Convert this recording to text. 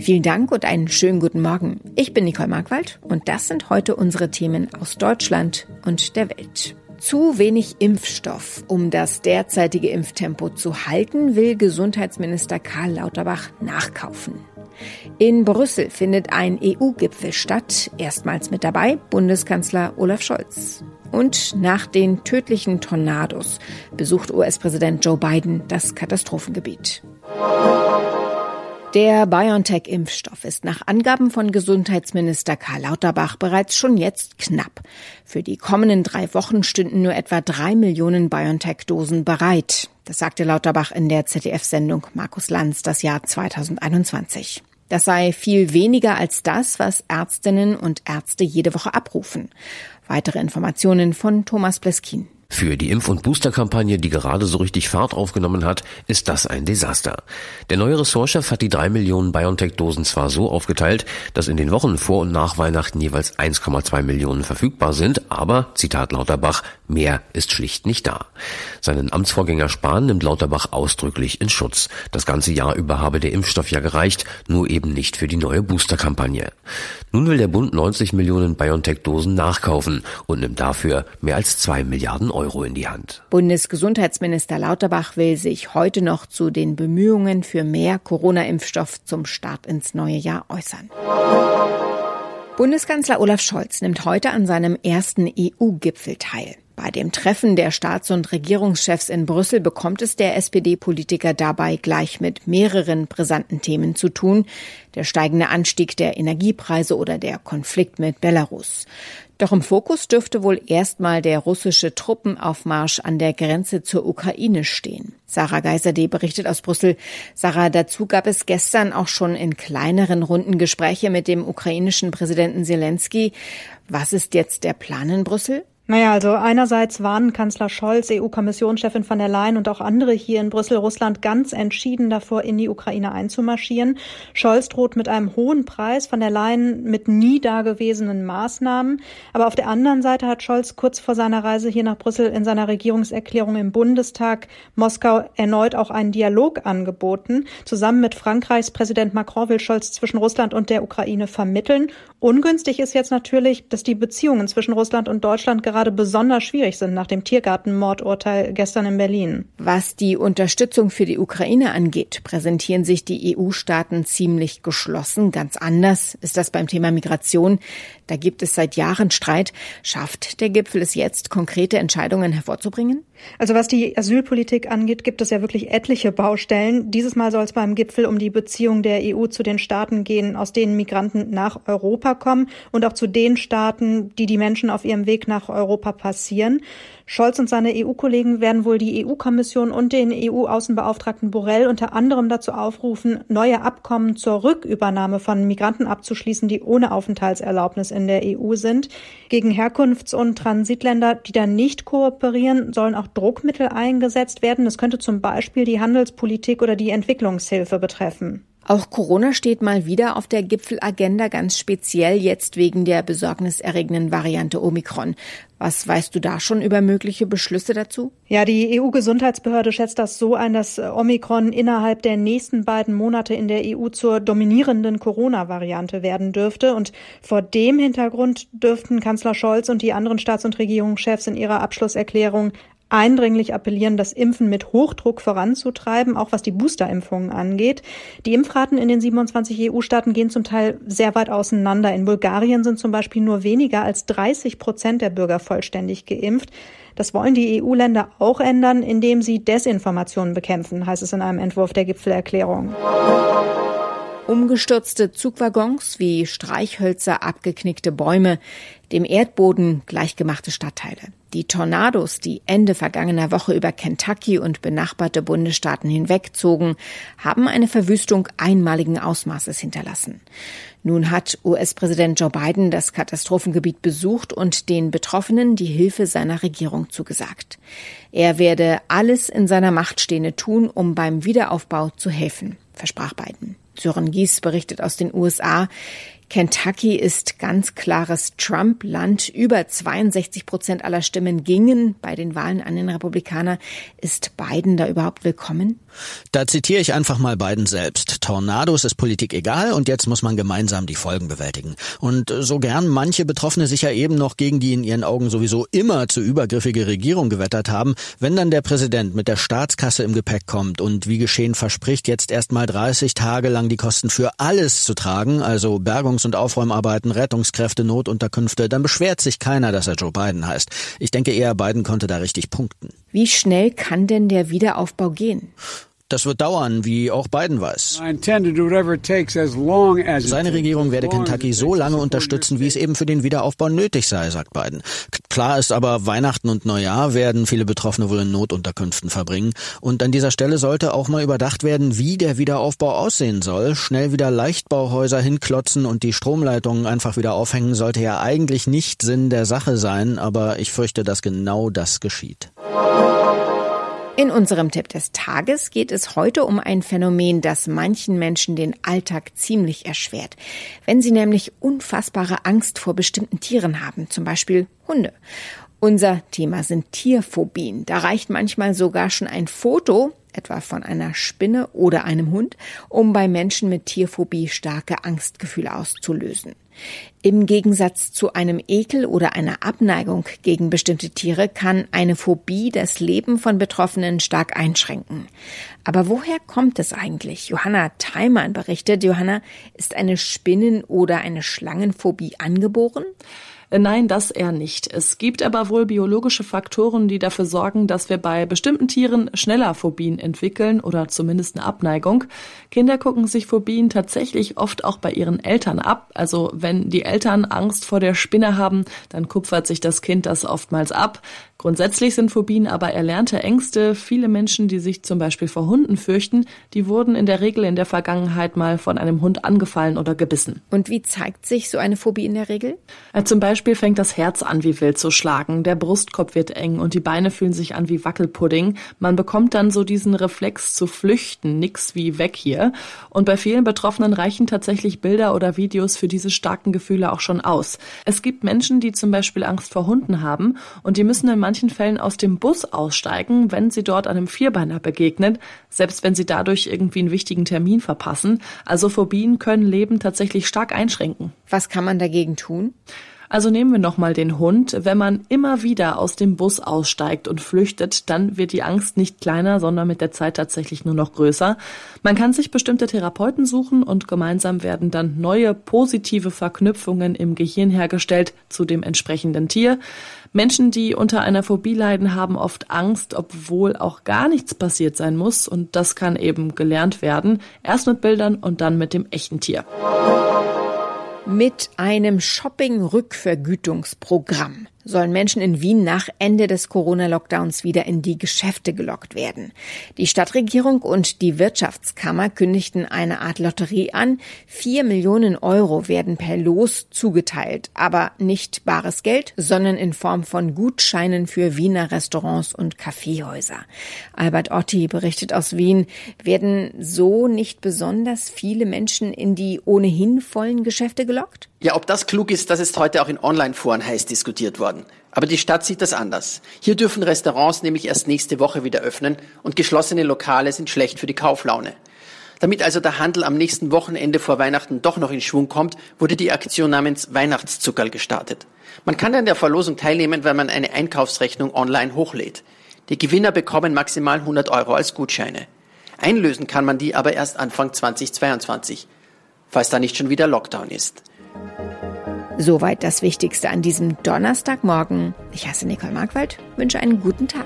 Vielen Dank und einen schönen guten Morgen. Ich bin Nicole Markwald und das sind heute unsere Themen aus Deutschland und der Welt. Zu wenig Impfstoff. Um das derzeitige Impftempo zu halten, will Gesundheitsminister Karl Lauterbach nachkaufen. In Brüssel findet ein EU-Gipfel statt. Erstmals mit dabei Bundeskanzler Olaf Scholz. Und nach den tödlichen Tornados besucht US-Präsident Joe Biden das Katastrophengebiet. Der BioNTech-Impfstoff ist nach Angaben von Gesundheitsminister Karl Lauterbach bereits schon jetzt knapp. Für die kommenden drei Wochen stünden nur etwa drei Millionen BioNTech-Dosen bereit. Das sagte Lauterbach in der ZDF-Sendung Markus Lanz das Jahr 2021. Das sei viel weniger als das, was Ärztinnen und Ärzte jede Woche abrufen. Weitere Informationen von Thomas Bleskin. Für die Impf- und Boosterkampagne, die gerade so richtig Fahrt aufgenommen hat, ist das ein Desaster. Der neue Ressortchef hat die drei Millionen BioNTech-Dosen zwar so aufgeteilt, dass in den Wochen vor und nach Weihnachten jeweils 1,2 Millionen verfügbar sind, aber, Zitat Lauterbach, mehr ist schlicht nicht da. Seinen Amtsvorgänger Spahn nimmt Lauterbach ausdrücklich in Schutz. Das ganze Jahr über habe der Impfstoff ja gereicht, nur eben nicht für die neue Boosterkampagne. Nun will der Bund 90 Millionen BioNTech-Dosen nachkaufen und nimmt dafür mehr als zwei Milliarden Euro Euro in die Hand. Bundesgesundheitsminister Lauterbach will sich heute noch zu den Bemühungen für mehr Corona-Impfstoff zum Start ins neue Jahr äußern. Bundeskanzler Olaf Scholz nimmt heute an seinem ersten EU-Gipfel teil. Bei dem Treffen der Staats- und Regierungschefs in Brüssel bekommt es der SPD-Politiker dabei gleich mit mehreren brisanten Themen zu tun. Der steigende Anstieg der Energiepreise oder der Konflikt mit Belarus. Doch im Fokus dürfte wohl erstmal der russische Truppenaufmarsch an der Grenze zur Ukraine stehen. Sarah Geiserde berichtet aus Brüssel. Sarah, dazu gab es gestern auch schon in kleineren Runden Gespräche mit dem ukrainischen Präsidenten Zelensky. Was ist jetzt der Plan in Brüssel? Naja, also einerseits warnen Kanzler Scholz, EU-Kommissionschefin von der Leyen und auch andere hier in Brüssel Russland ganz entschieden davor, in die Ukraine einzumarschieren. Scholz droht mit einem hohen Preis, von der Leyen mit nie dagewesenen Maßnahmen. Aber auf der anderen Seite hat Scholz kurz vor seiner Reise hier nach Brüssel in seiner Regierungserklärung im Bundestag Moskau erneut auch einen Dialog angeboten. Zusammen mit Frankreichs Präsident Macron will Scholz zwischen Russland und der Ukraine vermitteln. Ungünstig ist jetzt natürlich, dass die Beziehungen zwischen Russland und Deutschland gerade gerade besonders schwierig sind nach dem Tiergartenmordurteil gestern in Berlin. Was die Unterstützung für die Ukraine angeht, präsentieren sich die EU-Staaten ziemlich geschlossen. Ganz anders ist das beim Thema Migration. Da gibt es seit Jahren Streit. Schafft der Gipfel es jetzt, konkrete Entscheidungen hervorzubringen? Also was die Asylpolitik angeht, gibt es ja wirklich etliche Baustellen. Dieses Mal soll es beim Gipfel um die Beziehung der EU zu den Staaten gehen, aus denen Migranten nach Europa kommen und auch zu den Staaten, die die Menschen auf ihrem Weg nach Europa passieren. Scholz und seine EU-Kollegen werden wohl die EU-Kommission und den EU-Außenbeauftragten Borrell unter anderem dazu aufrufen, neue Abkommen zur Rückübernahme von Migranten abzuschließen, die ohne Aufenthaltserlaubnis in der EU sind. Gegen Herkunfts- und Transitländer, die da nicht kooperieren, sollen auch Druckmittel eingesetzt werden. Das könnte zum Beispiel die Handelspolitik oder die Entwicklungshilfe betreffen. Auch Corona steht mal wieder auf der Gipfelagenda, ganz speziell jetzt wegen der besorgniserregenden Variante Omikron. Was weißt du da schon über mögliche Beschlüsse dazu? Ja, die EU-Gesundheitsbehörde schätzt das so ein, dass Omikron innerhalb der nächsten beiden Monate in der EU zur dominierenden Corona-Variante werden dürfte. Und vor dem Hintergrund dürften Kanzler Scholz und die anderen Staats- und Regierungschefs in ihrer Abschlusserklärung eindringlich appellieren, das Impfen mit Hochdruck voranzutreiben, auch was die Boosterimpfungen angeht. Die Impfraten in den 27 EU-Staaten gehen zum Teil sehr weit auseinander. In Bulgarien sind zum Beispiel nur weniger als 30 Prozent der Bürger vollständig geimpft. Das wollen die EU-Länder auch ändern, indem sie Desinformationen bekämpfen, heißt es in einem Entwurf der Gipfelerklärung. Umgestürzte Zugwaggons wie Streichhölzer, abgeknickte Bäume, dem Erdboden gleichgemachte Stadtteile. Die Tornados, die Ende vergangener Woche über Kentucky und benachbarte Bundesstaaten hinwegzogen, haben eine Verwüstung einmaligen Ausmaßes hinterlassen. Nun hat US-Präsident Joe Biden das Katastrophengebiet besucht und den Betroffenen die Hilfe seiner Regierung zugesagt. Er werde alles in seiner Macht Stehende tun, um beim Wiederaufbau zu helfen, versprach Biden. Sören Gies berichtet aus den USA. Kentucky ist ganz klares Trump-Land. Über 62 Prozent aller Stimmen gingen bei den Wahlen an den Republikaner. Ist Biden da überhaupt willkommen? Da zitiere ich einfach mal Biden selbst. Tornados ist Politik egal und jetzt muss man gemeinsam die Folgen bewältigen. Und so gern manche Betroffene sich ja eben noch gegen die in ihren Augen sowieso immer zu übergriffige Regierung gewettert haben, wenn dann der Präsident mit der Staatskasse im Gepäck kommt und wie geschehen verspricht, jetzt erstmal 30 Tage lang die Kosten für alles zu tragen, also Bergungs- und Aufräumarbeiten, Rettungskräfte, Notunterkünfte, dann beschwert sich keiner, dass er Joe Biden heißt. Ich denke eher, Biden konnte da richtig punkten. Wie schnell kann denn der Wiederaufbau gehen? Das wird dauern, wie auch Biden weiß. Seine Regierung werde Kentucky so lange unterstützen, wie es eben für den Wiederaufbau nötig sei, sagt Biden. Klar ist aber, Weihnachten und Neujahr werden viele Betroffene wohl in Notunterkünften verbringen. Und an dieser Stelle sollte auch mal überdacht werden, wie der Wiederaufbau aussehen soll. Schnell wieder Leichtbauhäuser hinklotzen und die Stromleitungen einfach wieder aufhängen, sollte ja eigentlich nicht Sinn der Sache sein, aber ich fürchte, dass genau das geschieht. In unserem Tipp des Tages geht es heute um ein Phänomen, das manchen Menschen den Alltag ziemlich erschwert. Wenn sie nämlich unfassbare Angst vor bestimmten Tieren haben, zum Beispiel Hunde. Unser Thema sind Tierphobien. Da reicht manchmal sogar schon ein Foto, etwa von einer Spinne oder einem Hund, um bei Menschen mit Tierphobie starke Angstgefühle auszulösen. Im Gegensatz zu einem Ekel oder einer Abneigung gegen bestimmte Tiere kann eine Phobie das Leben von Betroffenen stark einschränken. Aber woher kommt es eigentlich? Johanna Theimann berichtet, Johanna, ist eine Spinnen- oder eine Schlangenphobie angeboren? Äh, nein, das eher nicht. Es gibt aber wohl biologische Faktoren, die dafür sorgen, dass wir bei bestimmten Tieren schneller Phobien entwickeln oder zumindest eine Abneigung. Kinder gucken sich Phobien tatsächlich oft auch bei ihren Eltern ab. Also wenn die Eltern Angst vor der Spinne haben, dann kupfert sich das Kind das oftmals ab. Grundsätzlich sind Phobien aber erlernte Ängste. Viele Menschen, die sich zum Beispiel vor Hunden fürchten, die wurden in der Regel in der Vergangenheit mal von einem Hund angefallen oder gebissen. Und wie zeigt sich so eine Phobie in der Regel? Äh, zum Beispiel fängt das Herz an wie wild zu schlagen, der Brustkorb wird eng und die Beine fühlen sich an wie Wackelpudding. Man bekommt dann so diesen Reflex zu flüchten, nix wie weg hier. Und bei vielen Betroffenen reichen tatsächlich Bilder oder Videos für diese starken Gefühle auch schon aus. Es gibt Menschen, die zum Beispiel Angst vor Hunden haben und die müssen in manchen Fällen aus dem Bus aussteigen, wenn sie dort einem Vierbeiner begegnen, selbst wenn sie dadurch irgendwie einen wichtigen Termin verpassen. Also Phobien können Leben tatsächlich stark einschränken. Was kann man dagegen tun? Also nehmen wir nochmal den Hund. Wenn man immer wieder aus dem Bus aussteigt und flüchtet, dann wird die Angst nicht kleiner, sondern mit der Zeit tatsächlich nur noch größer. Man kann sich bestimmte Therapeuten suchen und gemeinsam werden dann neue positive Verknüpfungen im Gehirn hergestellt zu dem entsprechenden Tier. Menschen, die unter einer Phobie leiden, haben oft Angst, obwohl auch gar nichts passiert sein muss. Und das kann eben gelernt werden. Erst mit Bildern und dann mit dem echten Tier mit einem Shopping-Rückvergütungsprogramm sollen Menschen in Wien nach Ende des Corona-Lockdowns wieder in die Geschäfte gelockt werden. Die Stadtregierung und die Wirtschaftskammer kündigten eine Art Lotterie an. Vier Millionen Euro werden per Los zugeteilt, aber nicht bares Geld, sondern in Form von Gutscheinen für Wiener Restaurants und Kaffeehäuser. Albert Otti berichtet aus Wien, werden so nicht besonders viele Menschen in die ohnehin vollen Geschäfte gelockt? Ja, ob das klug ist, das ist heute auch in Online-Foren heiß diskutiert worden. Aber die Stadt sieht das anders. Hier dürfen Restaurants nämlich erst nächste Woche wieder öffnen und geschlossene Lokale sind schlecht für die Kauflaune. Damit also der Handel am nächsten Wochenende vor Weihnachten doch noch in Schwung kommt, wurde die Aktion namens Weihnachtszuckerl gestartet. Man kann an der Verlosung teilnehmen, wenn man eine Einkaufsrechnung online hochlädt. Die Gewinner bekommen maximal 100 Euro als Gutscheine. Einlösen kann man die aber erst Anfang 2022, falls da nicht schon wieder Lockdown ist. Soweit das Wichtigste an diesem Donnerstagmorgen. Ich heiße Nicole Markwald, wünsche einen guten Tag.